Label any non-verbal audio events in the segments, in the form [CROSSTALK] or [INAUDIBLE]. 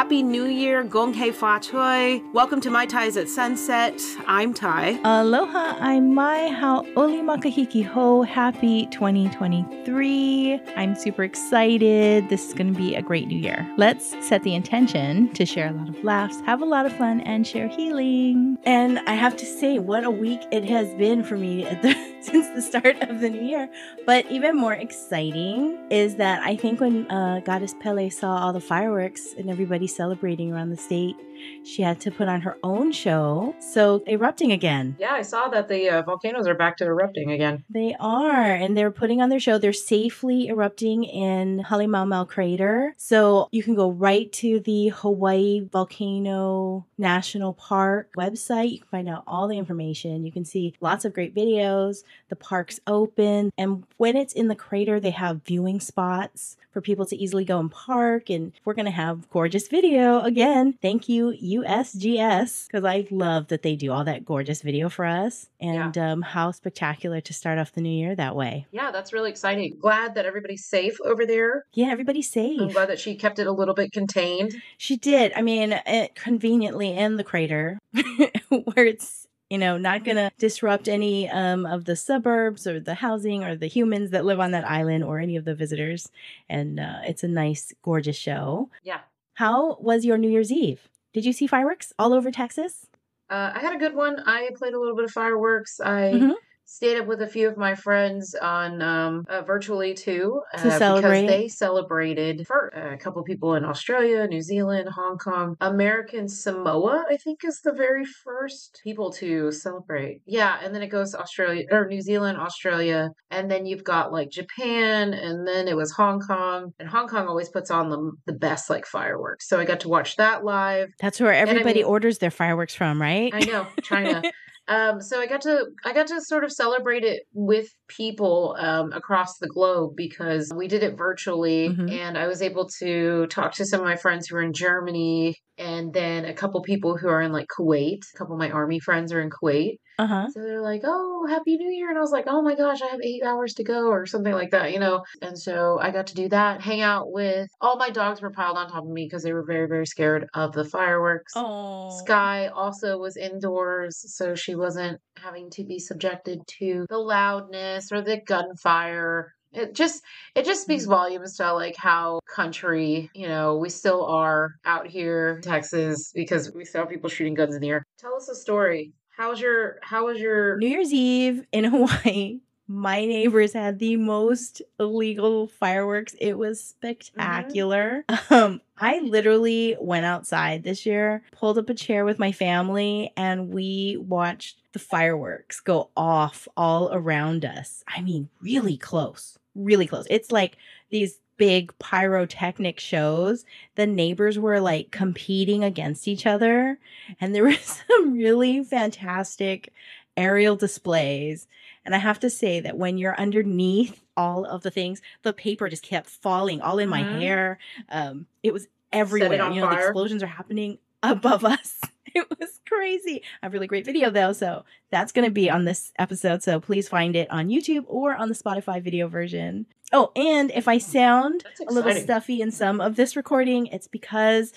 Happy New Year, Gong Hei Fa Choi. Welcome to My Ties at Sunset. I'm Tai. Aloha, I'm Mai. How Oli Makahiki Ho. Happy 2023. I'm super excited. This is going to be a great new year. Let's set the intention to share a lot of laughs, have a lot of fun, and share healing. And I have to say, what a week it has been for me at the, since the start of the new year. But even more exciting is that I think when uh, Goddess Pele saw all the fireworks and everybody celebrating around the state, she had to put on her own show. So erupting again. Yeah, I saw that the uh, volcanoes are back to erupting again. They are, and they're putting on their show. They're safely erupting in Halemaumau crater. So you can go right to the Hawaii Volcano National Park website. You can find out all the information. You can see lots of great videos. The park's open, and when it's in the crater, they have viewing spots for people to easily go and park. And we're going to have gorgeous video again. Thank you, USGS, because I love that they do all that gorgeous video for us and yeah. um, how spectacular to start off the new year that way. Yeah, that's really exciting. Glad that everybody's safe over there. Yeah, everybody's safe. I'm glad that she kept it a little bit contained. She did. I mean, it conveniently in the crater [LAUGHS] where it's you know, not going to disrupt any um, of the suburbs or the housing or the humans that live on that island or any of the visitors. And uh, it's a nice, gorgeous show. Yeah. How was your New Year's Eve? Did you see fireworks all over Texas? Uh, I had a good one. I played a little bit of fireworks. I mm-hmm stayed up with a few of my friends on um, uh, virtually too uh, to because they celebrated for uh, a couple people in Australia, New Zealand, Hong Kong, American Samoa. I think is the very first people to celebrate. Yeah, and then it goes Australia or New Zealand, Australia, and then you've got like Japan, and then it was Hong Kong, and Hong Kong always puts on the the best like fireworks. So I got to watch that live. That's where everybody I mean, orders their fireworks from, right? I know, China. [LAUGHS] Um, so I got to I got to sort of celebrate it with people um, across the globe because we did it virtually, mm-hmm. and I was able to talk to some of my friends who are in Germany, and then a couple people who are in like Kuwait. A couple of my army friends are in Kuwait, uh-huh. So they're like, "Oh, happy New Year!" And I was like, "Oh my gosh, I have eight hours to go," or something like that, you know. And so I got to do that, hang out with all my dogs were piled on top of me because they were very, very scared of the fireworks. Oh. Sky also was indoors, so she wasn't having to be subjected to the loudness or the gunfire it just it just speaks mm-hmm. volumes to like how country you know we still are out here in texas because we still have people shooting guns in the air tell us a story how was your how was your New Year's Eve in [LAUGHS] Hawaii? My neighbors had the most illegal fireworks. It was spectacular. Mm-hmm. Um, I literally went outside this year, pulled up a chair with my family, and we watched the fireworks go off all around us. I mean, really close, really close. It's like these big pyrotechnic shows, the neighbors were like competing against each other. And there were [LAUGHS] some really fantastic aerial displays. And I have to say that when you're underneath all of the things, the paper just kept falling all in my mm-hmm. hair. Um, it was everywhere. You know, fire. the explosions are happening above [LAUGHS] us. It was crazy. I have a really great video though, so that's going to be on this episode. So please find it on YouTube or on the Spotify video version. Oh, and if I sound a little stuffy in some of this recording, it's because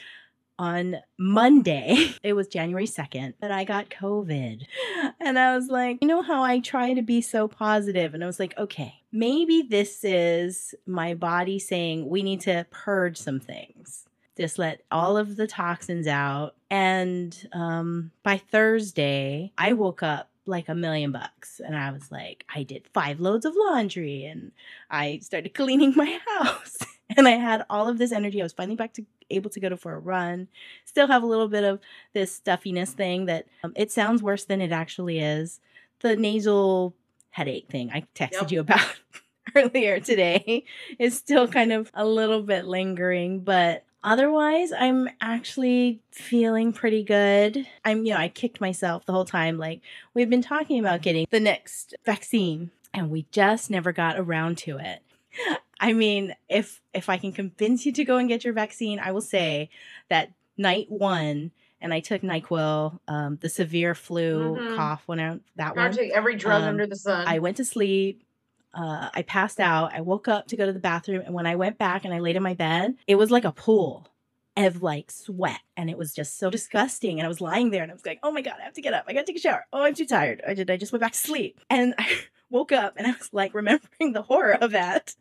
on Monday, [LAUGHS] it was January 2nd, that I got COVID. And I was like, you know how I try to be so positive? And I was like, okay, maybe this is my body saying we need to purge some things. Just let all of the toxins out. And um, by Thursday, I woke up like a million bucks. And I was like, I did five loads of laundry and I started [LAUGHS] cleaning my house. [LAUGHS] and I had all of this energy. I was finally back to able to go to for a run. Still have a little bit of this stuffiness thing that um, it sounds worse than it actually is. The nasal headache thing I texted yep. you about [LAUGHS] earlier today is still kind of a little bit lingering, but Otherwise, I'm actually feeling pretty good. I'm, you know, I kicked myself the whole time. Like, we've been talking about getting the next vaccine, and we just never got around to it. I mean, if if I can convince you to go and get your vaccine, I will say that night one, and I took Nyquil, um, the severe flu mm-hmm. cough when I that one. take every drug um, under the sun. I went to sleep uh, I passed out. I woke up to go to the bathroom, and when I went back and I laid in my bed, it was like a pool. of like sweat and it was just so disgusting and i was lying there and i was like oh my god i have to get up i gotta take a shower oh i'm too tired i did i just went back to sleep and [LAUGHS] i woke up and i was like remembering the horror of that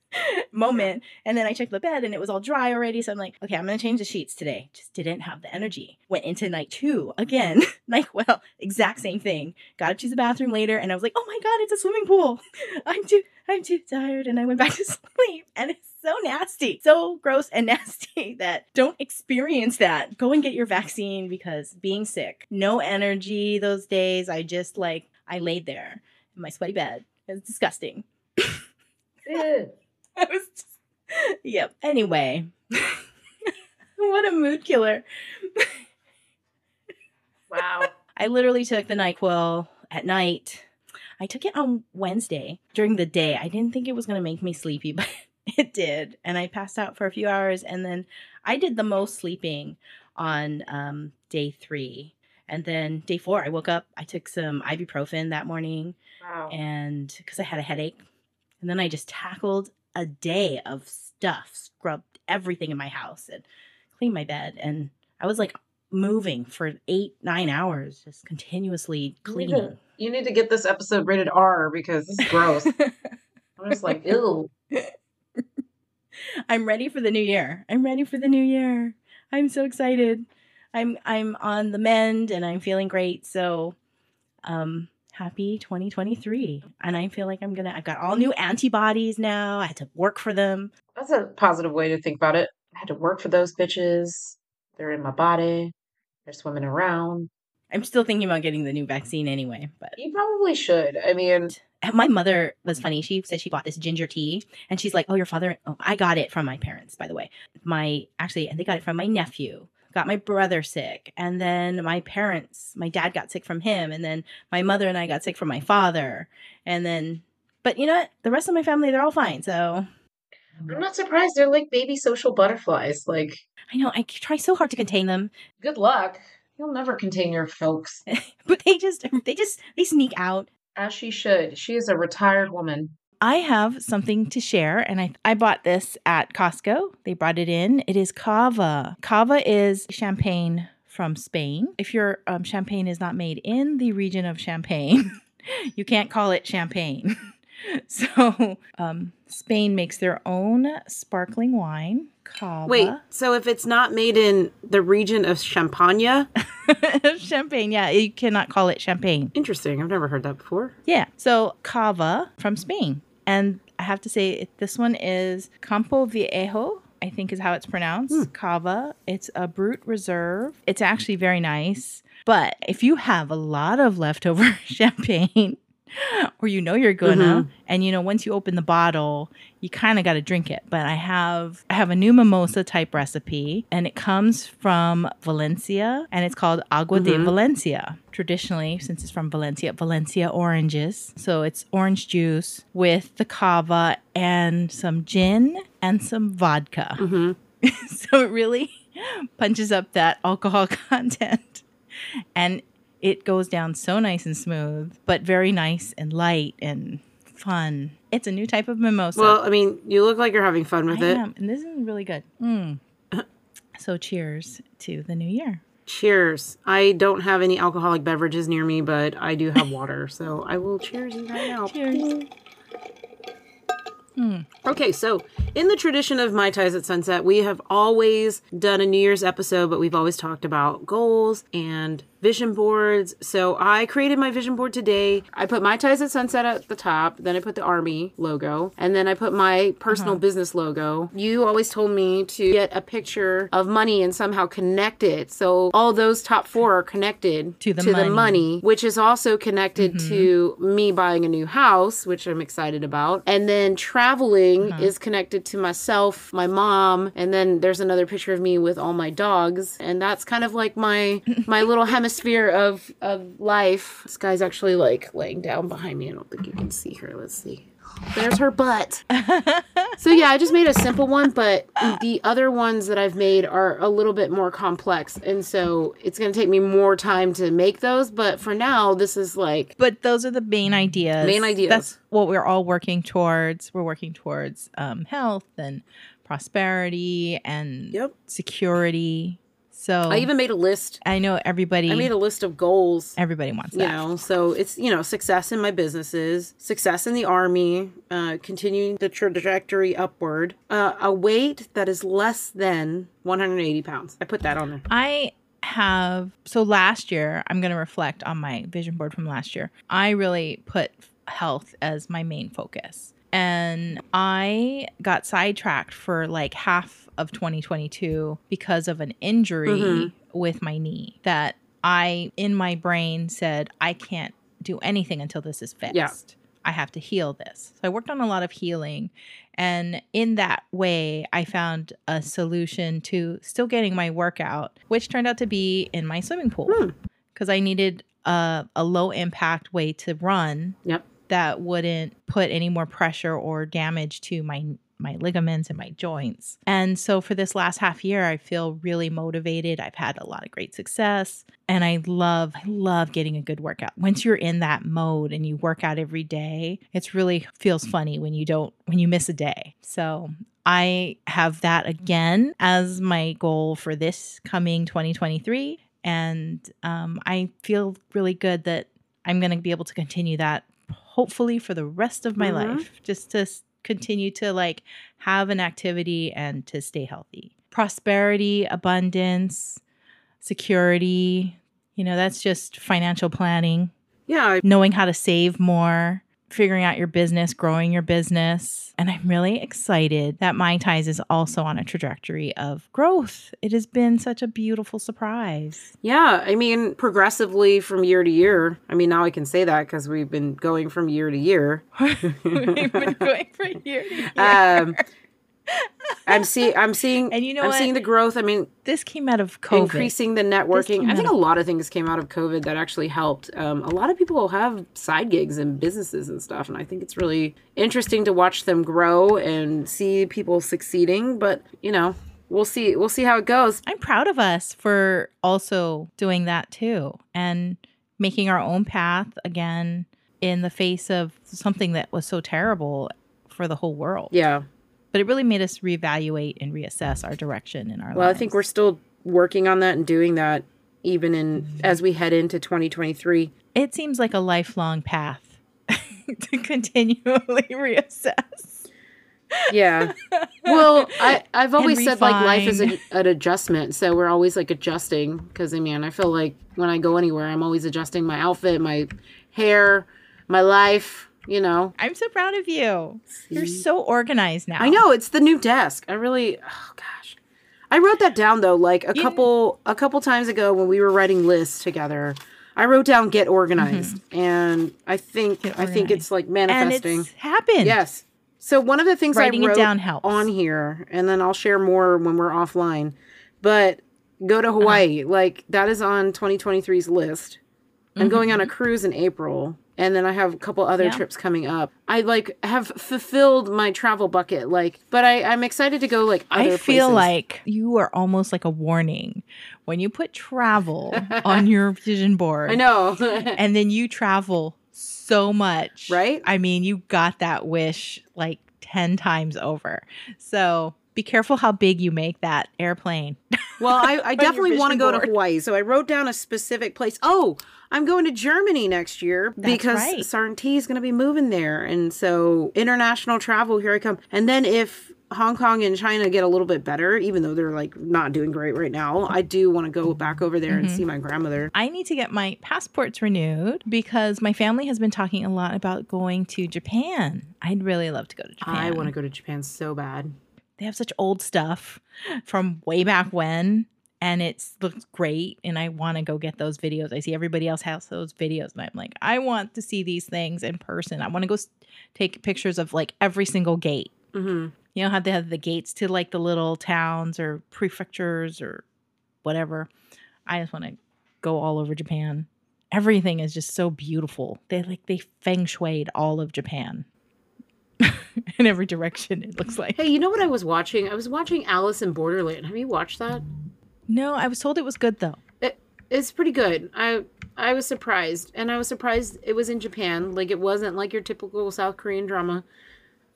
moment. And then i checked the bed and it was all dry already. So i'm like okay i'm gonna change the sheets today. Just didn't have the energy. Went into night two again. [LAUGHS] Like, well, exact same thing. Got to to the bathroom later. And i was like oh my god it's a swimming pool. [LAUGHS] I'm too i'm too tired. And i went back to [LAUGHS] sleep. And it's so nasty, so gross and nasty that don't experience that. Go and get your vaccine because being sick, no energy those days. I just like, I laid there in my sweaty bed. It was disgusting. Ew. I was just, yep. Anyway, [LAUGHS] what a mood killer. Wow. I literally took the NyQuil at night. I took it on Wednesday during the day. I didn't think it was going to make me sleepy, [LAUGHS] but it did. And I passed out for a few hours. And then I did the most sleeping on um, day three. And then day four, I woke up. I took some ibuprofen that morning Wow. and because I had a headache. And then I just tackled a day of stuff, scrubbed everything in my house and cleaned my bed. And I was like moving for eight, nine hours, just continuously You need, cleaning. to, you need to get this episode rated R because this is gross. [LAUGHS] I'm just like, ew. [LAUGHS] I'm ready for the new year. I'm ready for the new year. I'm so excited. I'm I'm on the mend and I'm feeling great. So um happy 2023. And I feel like I'm going to I've got all new antibodies now. I had to work for them. That's a positive way to think about it. I had to work for those bitches. They're in my body. They're swimming around. I'm still thinking about getting the new vaccine anyway, but You probably should. I mean, my mother was funny. She said she bought this ginger tea, and she's like, "Oh, your father." Oh, I got it from my parents, by the way. My actually, and they got it from my nephew. Got my brother sick, and then my parents. My dad got sick from him, and then my mother and I got sick from my father, and then. But you know what? The rest of my family, they're all fine. So I'm not surprised. They're like baby social butterflies. Like, I know I try so hard to contain them, good luck. You'll never contain your folks. [LAUGHS] but they just, they just, they sneak out. As she should. She is a retired woman. I have something to share, and I, I bought this at Costco. They brought it in. It is Cava. Cava is champagne from Spain. If your um, champagne is not made in the region of Champagne, [LAUGHS] you can't call it champagne. [LAUGHS] so, um, Spain makes their own sparkling wine, Cava. Wait, so if it's not made in the region of Champagne, [LAUGHS] champagne, yeah, you cannot call it champagne. interesting. I've never heard that before. Yeah. So cava from Spain. And I have to say, this one is Campo Viejo, I think is how it's pronounced. Hmm. Cava. It's a brut reserve. It's actually very nice. But if you have a lot of leftover [LAUGHS] champagne, [LAUGHS] or you know you're gonna, mm-hmm. and you know once you open the bottle, you kind of got to drink it. But I have I have a new mimosa type recipe, and it comes from Valencia, and it's called Agua de mm-hmm. Valencia. Traditionally, since it's from Valencia, Valencia oranges. So it's orange juice with the cava and some gin and some vodka. Mm-hmm. [LAUGHS] so it really [LAUGHS] punches up that alcohol content, and it goes down so nice and smooth, but very nice and light and fun. It's a new type of mimosa. Well, I mean, you look like you're having fun with I it. am, and this is really good. Mm. so, cheers to the new year. Cheers. I don't have any alcoholic beverages near me, but I do have [LAUGHS] water, so I will cheers you right now. Cheers. Okay, so in the tradition of My Ties at Sunset, we have always done a New Year's episode, but we've always talked about goals and vision boards. So I created my vision board today. I put My Ties at Sunset at the top, then I put the Army logo, and then I put my personal uh-huh. business logo. You always told me to get a picture of money and somehow connect it. So all those top four are connected To the money. money, which is also connected mm-hmm. to me buying a new house, which I'm excited about. And then traveling uh-huh. is connected to myself, my mom, and then there's another picture of me with all my dogs. And that's kind of like my my [LAUGHS] little hemisphere of of life. This guy's actually like laying down behind me. I don't think you can see her. Let's see. There's her butt. [LAUGHS] so yeah, I just made a simple one, but the other ones that I've made are a little bit more complex, and so it's gonna take me more time to make those. But for now, this is like But those are the main ideas. Main ideas. That's what we're all working towards. We're working towards um, health and prosperity and Yep. security. So I even made a list. I know everybody I made a list of goals. everybody wants that. You know, so it's you know success in my businesses, success in the army, uh, continuing the trajectory upward, uh, a weight that is less than 180 pounds. I put that on there. I have so last year, I'm going to reflect on my vision board from last year. I really put health as my main focus. And I got sidetracked for like half of 2022 because of an injury Mhm. with my knee that I, in my brain, said, I can't do anything until this is fixed. Yeah. I have to heal this. So I worked on a lot of healing. And in that way, I found a solution to still getting my workout, which turned out to be in my swimming pool Hmm. because I needed a, a low impact way to run Yep. That wouldn't put any more pressure or damage to my my ligaments and my joints. And so for this last half year I feel really motivated. I've had a lot of great success and I love I love getting a good workout. Once you're in that mode and you work out every day, it's really feels funny when you don't when you miss a day. So I have that again as my goal for this coming 2023 and um, I feel really good that I'm going to be able to continue that hopefully for the rest of my Mhm. life just to continue to like have an activity and to stay healthy. Prosperity abundance security you know that's just financial planning. Yeah, I- knowing how to save more figuring out your business growing your business and i'm really excited that my ties is also on a trajectory of growth it has been such a beautiful surprise yeah. I mean, progressively from year to year. I mean, now I can say that because we've been going from year to year. [LAUGHS] we've been going from for years [LAUGHS] Um, I'm seeing. I'm seeing. And you know I'm what? seeing the growth. I mean, this came out of COVID. increasing the networking. I think out a lot of things came out of COVID that actually helped. Um, a lot of people have side gigs and businesses and stuff, and I think it's really interesting to watch them grow and see people succeeding. But you know, we'll see. We'll see how it goes. I'm proud of us for also doing that too and making our own path again in the face of something that was so terrible for the whole world. Yeah. But it really made us reevaluate and reassess our direction in our life. Well, I think we're still working on that and doing that even in mm-hmm. as we head into 2023. it seems like a lifelong path [LAUGHS] to continually [LAUGHS] reassess. Yeah. [LAUGHS] Well, I I've always said like life is a, an adjustment, so we're always like adjusting because I mean I feel like when I go anywhere, I'm always adjusting my outfit, my hair, my life. You know. I'm so proud of you. You're so organized now. I know it's the new desk. I really. Oh gosh. I wrote that down though, like a You- couple a couple times ago when we were writing lists together. I wrote down get organized, and I think Mm-hmm. I think it's like manifesting. and it's happened. Yes. So one of the things Writing I it wrote down helps. on here, and then I'll share more when we're offline. But go to Hawaii, like that is on 2023's list. I'm going on a cruise in April, and then I have a couple other. Yeah. trips coming up. I like have fulfilled my travel bucket, like, but I I'm excited to go like other I feel places. like you are almost like a warning when you put travel [LAUGHS] on your vision board. I know. [LAUGHS] And then you travel so much. Right? I mean, you got that wish like 10 times over. So be careful how big you make that airplane. [LAUGHS] Well, I, I definitely want to go to. Hawaii. So I wrote down a specific place. Oh, I'm going to Germany next year That's because right. Sarnti is going to be moving there. And so international travel, here I come. And then if Hong Kong and China get a little bit better, even though they're like not doing great right now, I do want to go back over there and Mm-hmm. see my grandmother. I need to get my passports renewed because my family has been talking a lot about going to Japan. I'd really love to go to Japan. I want to go to Japan so bad. They have such old stuff from way back when and it looks great and i want to go get those videos. I see everybody else has those videos and i'm like i want to see these things in person. I want to go s- take pictures of like every single gate. Hmm you know how they have the gates to like the little towns or prefectures or whatever? I just want to go all over japan. Everything is just so beautiful. They like they feng shuied all of japan [LAUGHS] in every direction it looks like Hey, you know what I was watching? I was watching Alice in Borderland. Have you watched that? No, I was told it was good though. It, it's pretty good. I I was surprised, and I was surprised it was in Japan. Like it wasn't like your typical South Korean drama.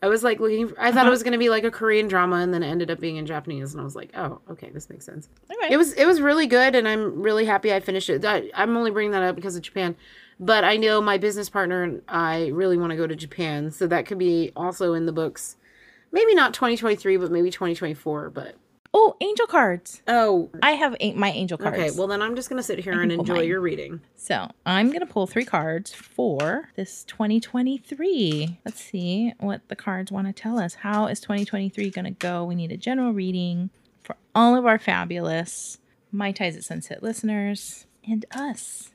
I was like looking. For, I thought it uh-huh. was going to be like a Korean drama, and then it ended up being in Japanese, and I was like, oh, okay, this makes sense. It was it was really good, and I'm really happy I finished it. I, I'm only bringing that up because of Japan, but I know my business partner and I really want to go to Japan, so that could be also in the books. Maybe not 2023, but maybe 2024. But oh, angel cards. oh, I have my angel cards. okay. Well, then I'm just going to sit here and enjoy your reading. So I'm gonna pull three cards for this 2023. Let's see what the cards want to tell us. How is 2023 gonna go? We need a general reading for all of our fabulous My Ties at Sunset listeners and us.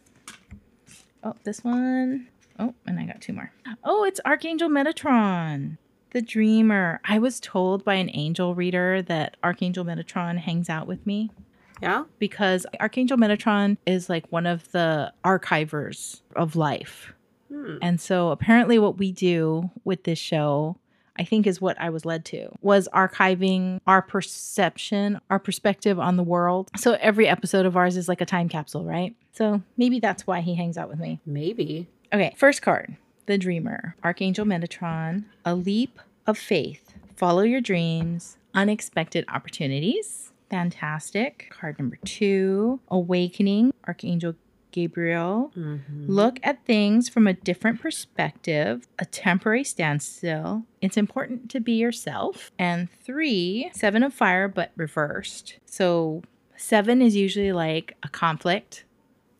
Oh, this one. Oh, and I got two more. Oh, it's Archangel Metatron. The Dreamer. I was told by an angel reader that Archangel Metatron hangs out with me Yeah. because Archangel Metatron is like one of the archivers of life. Hmm. And so apparently what we do with this show I think is what I was led to was archiving our perception, our perspective on the world. So every episode of ours is like a time capsule, right? So maybe that's why he hangs out with me. Maybe. Okay, first card The Dreamer, Archangel Metatron, a leap of faith. Follow your dreams, unexpected opportunities. Fantastic. Card number two Awakening, Archangel Gabriel. Mhm. Look at things from a different perspective, a temporary standstill. It's important to be yourself. And three, seven of fire, but reversed. So, seven is usually like a conflict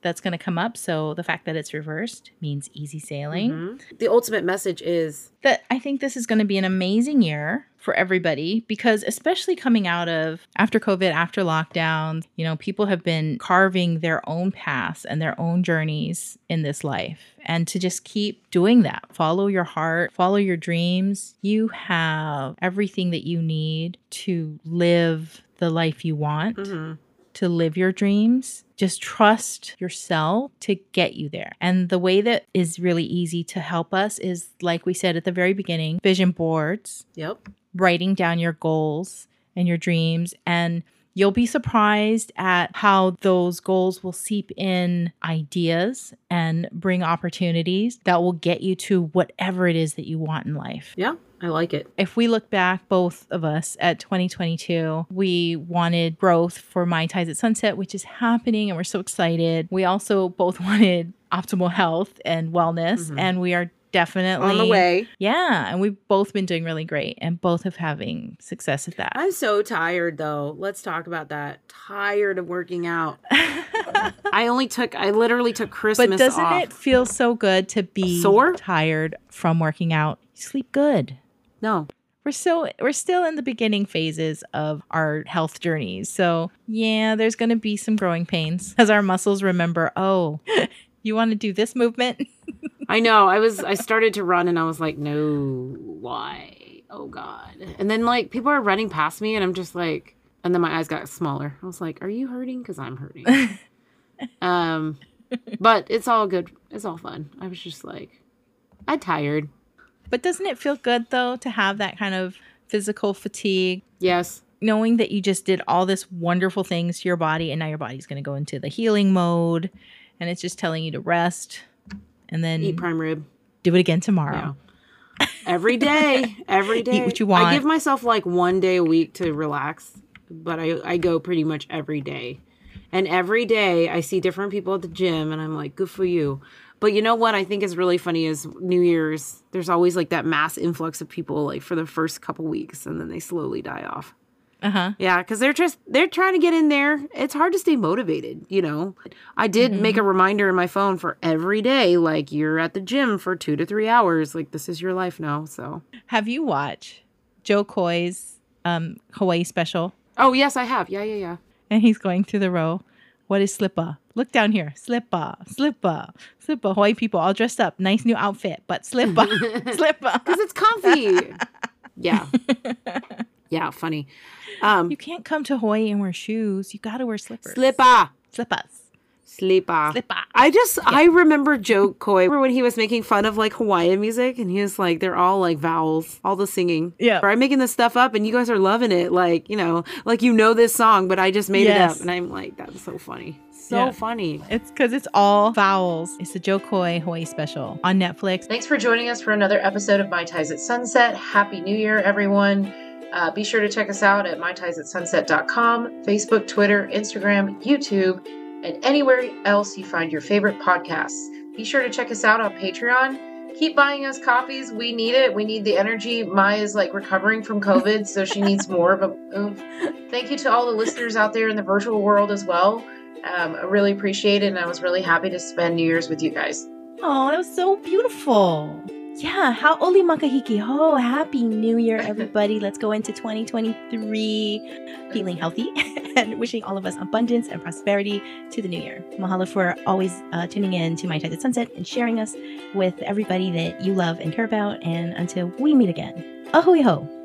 that's going to come up. So, the fact that it's reversed means easy sailing. Mhm. The ultimate message is That I think this is going to be an amazing year for everybody because, especially coming out of after COVID, after lockdowns, you know, people have been carving their own paths and their own journeys in this life. And to just keep doing that, follow your heart, follow your dreams. You have everything that you need to live the life you want Mhm. To live your dreams. Just trust yourself to get you there. And the way that is really easy to help us is, like we said at the very beginning, vision boards, Yep. writing down your goals and your dreams. And you'll be surprised at how those goals will seep in ideas and bring opportunities that will get you to whatever it is that you want in life Yeah. I like it. if we look back, both of us at 2022, we wanted growth for My Ties at Sunset, which is happening, and we're so excited. We also both [LAUGHS] wanted optimal health and wellness, Mhm. and we are definitely On the way. Yeah, and we've both been doing really great, and both of having success at that. I'm so tired though. Let's talk about that. Tired of working out. [LAUGHS] I only took I literally took Christmas but doesn't off. it feel so good to be Sore? tired from working out? You sleep good. No. we're still we're still in the beginning phases of our health journeys. So yeah, there's gonna be some growing pains as our muscles remember, oh, [LAUGHS] you want to do this movement? [LAUGHS] I know. I was I started to run and I was like, no, why? Oh God. And then like people are running past me and I'm just like and then my eyes got smaller. I was like, Are you hurting? Because I'm hurting. [LAUGHS] um but it's all good. It's all fun. I was just like I'm tired. But doesn't it feel good though to have that kind of physical fatigue? Yes. Knowing that you just did all this wonderful things to your body and now your body's gonna go into the healing mode and it's just telling you to rest and then Eat prime rib. do it again tomorrow. Yeah. Every day. [LAUGHS] Every day. what you want. I give myself like one day a week to relax, but I, I go pretty much every day. And every day I see different people at the gym and I'm like, good for you. But you know what I think is really funny is New Year's, there's always like that mass influx of people like for the first couple weeks and then they slowly die off. Uh-huh. Yeah, because they're just they're trying to get in there. It's hard to stay motivated, you know. I did make a reminder in my phone for every day, like you're at the gym for two to three hours. Like this is your life now. So Have you watched Jo Koy's um Hawaii special? Oh yes, I have. Yeah, yeah, yeah. and he's going through the row. What is slipper? Look down here. Slipper, slipper, slipper. Hawaii people all dressed up. Nice new outfit, but slipper, [LAUGHS] slipper. Because it's comfy. [LAUGHS] yeah. Yeah, funny. Um You can't come to Hawaii and wear shoes. You got to wear slippers. slipper. Slippers. Slipa. Slipa. I just I remember Jo Koy remember when he was making fun of like Hawaiian music and he was like they're all like vowels, all the singing. Yeah. Or I'm making this stuff up and you guys are loving it. Like, you know, like you know this song, but I just made it up. And I'm like, that's so funny. So Yeah. funny. It's because it's all vowels. It's the Jo Koy Hawaii special on Netflix. Thanks for joining us for another episode of My Ties at Sunset. Happy New Year, everyone. Uh, be sure to check us out at mytiesatsunset.com, Facebook, Twitter, Instagram, YouTube, and anywhere else you find your favorite podcasts. Be sure to check us out on Patreon. Keep buying us copies. We need it. We need the energy. Maya's like recovering from COVID, so she needs more of a oomph. Thank you to all the listeners out there in the virtual world as well. Um, I really appreciate it, and I was really happy to spend New Year's with you guys. Oh, that was so beautiful. Yeah, hauoli makahiki. Oh, happy new year, everybody. Let's go into 2023 feeling healthy [LAUGHS] and wishing all of us abundance and prosperity to the new year. Mahalo for always uh, tuning in to My Ties at Sunset and sharing us with everybody that you love and care about. And until we meet again, a hui hou.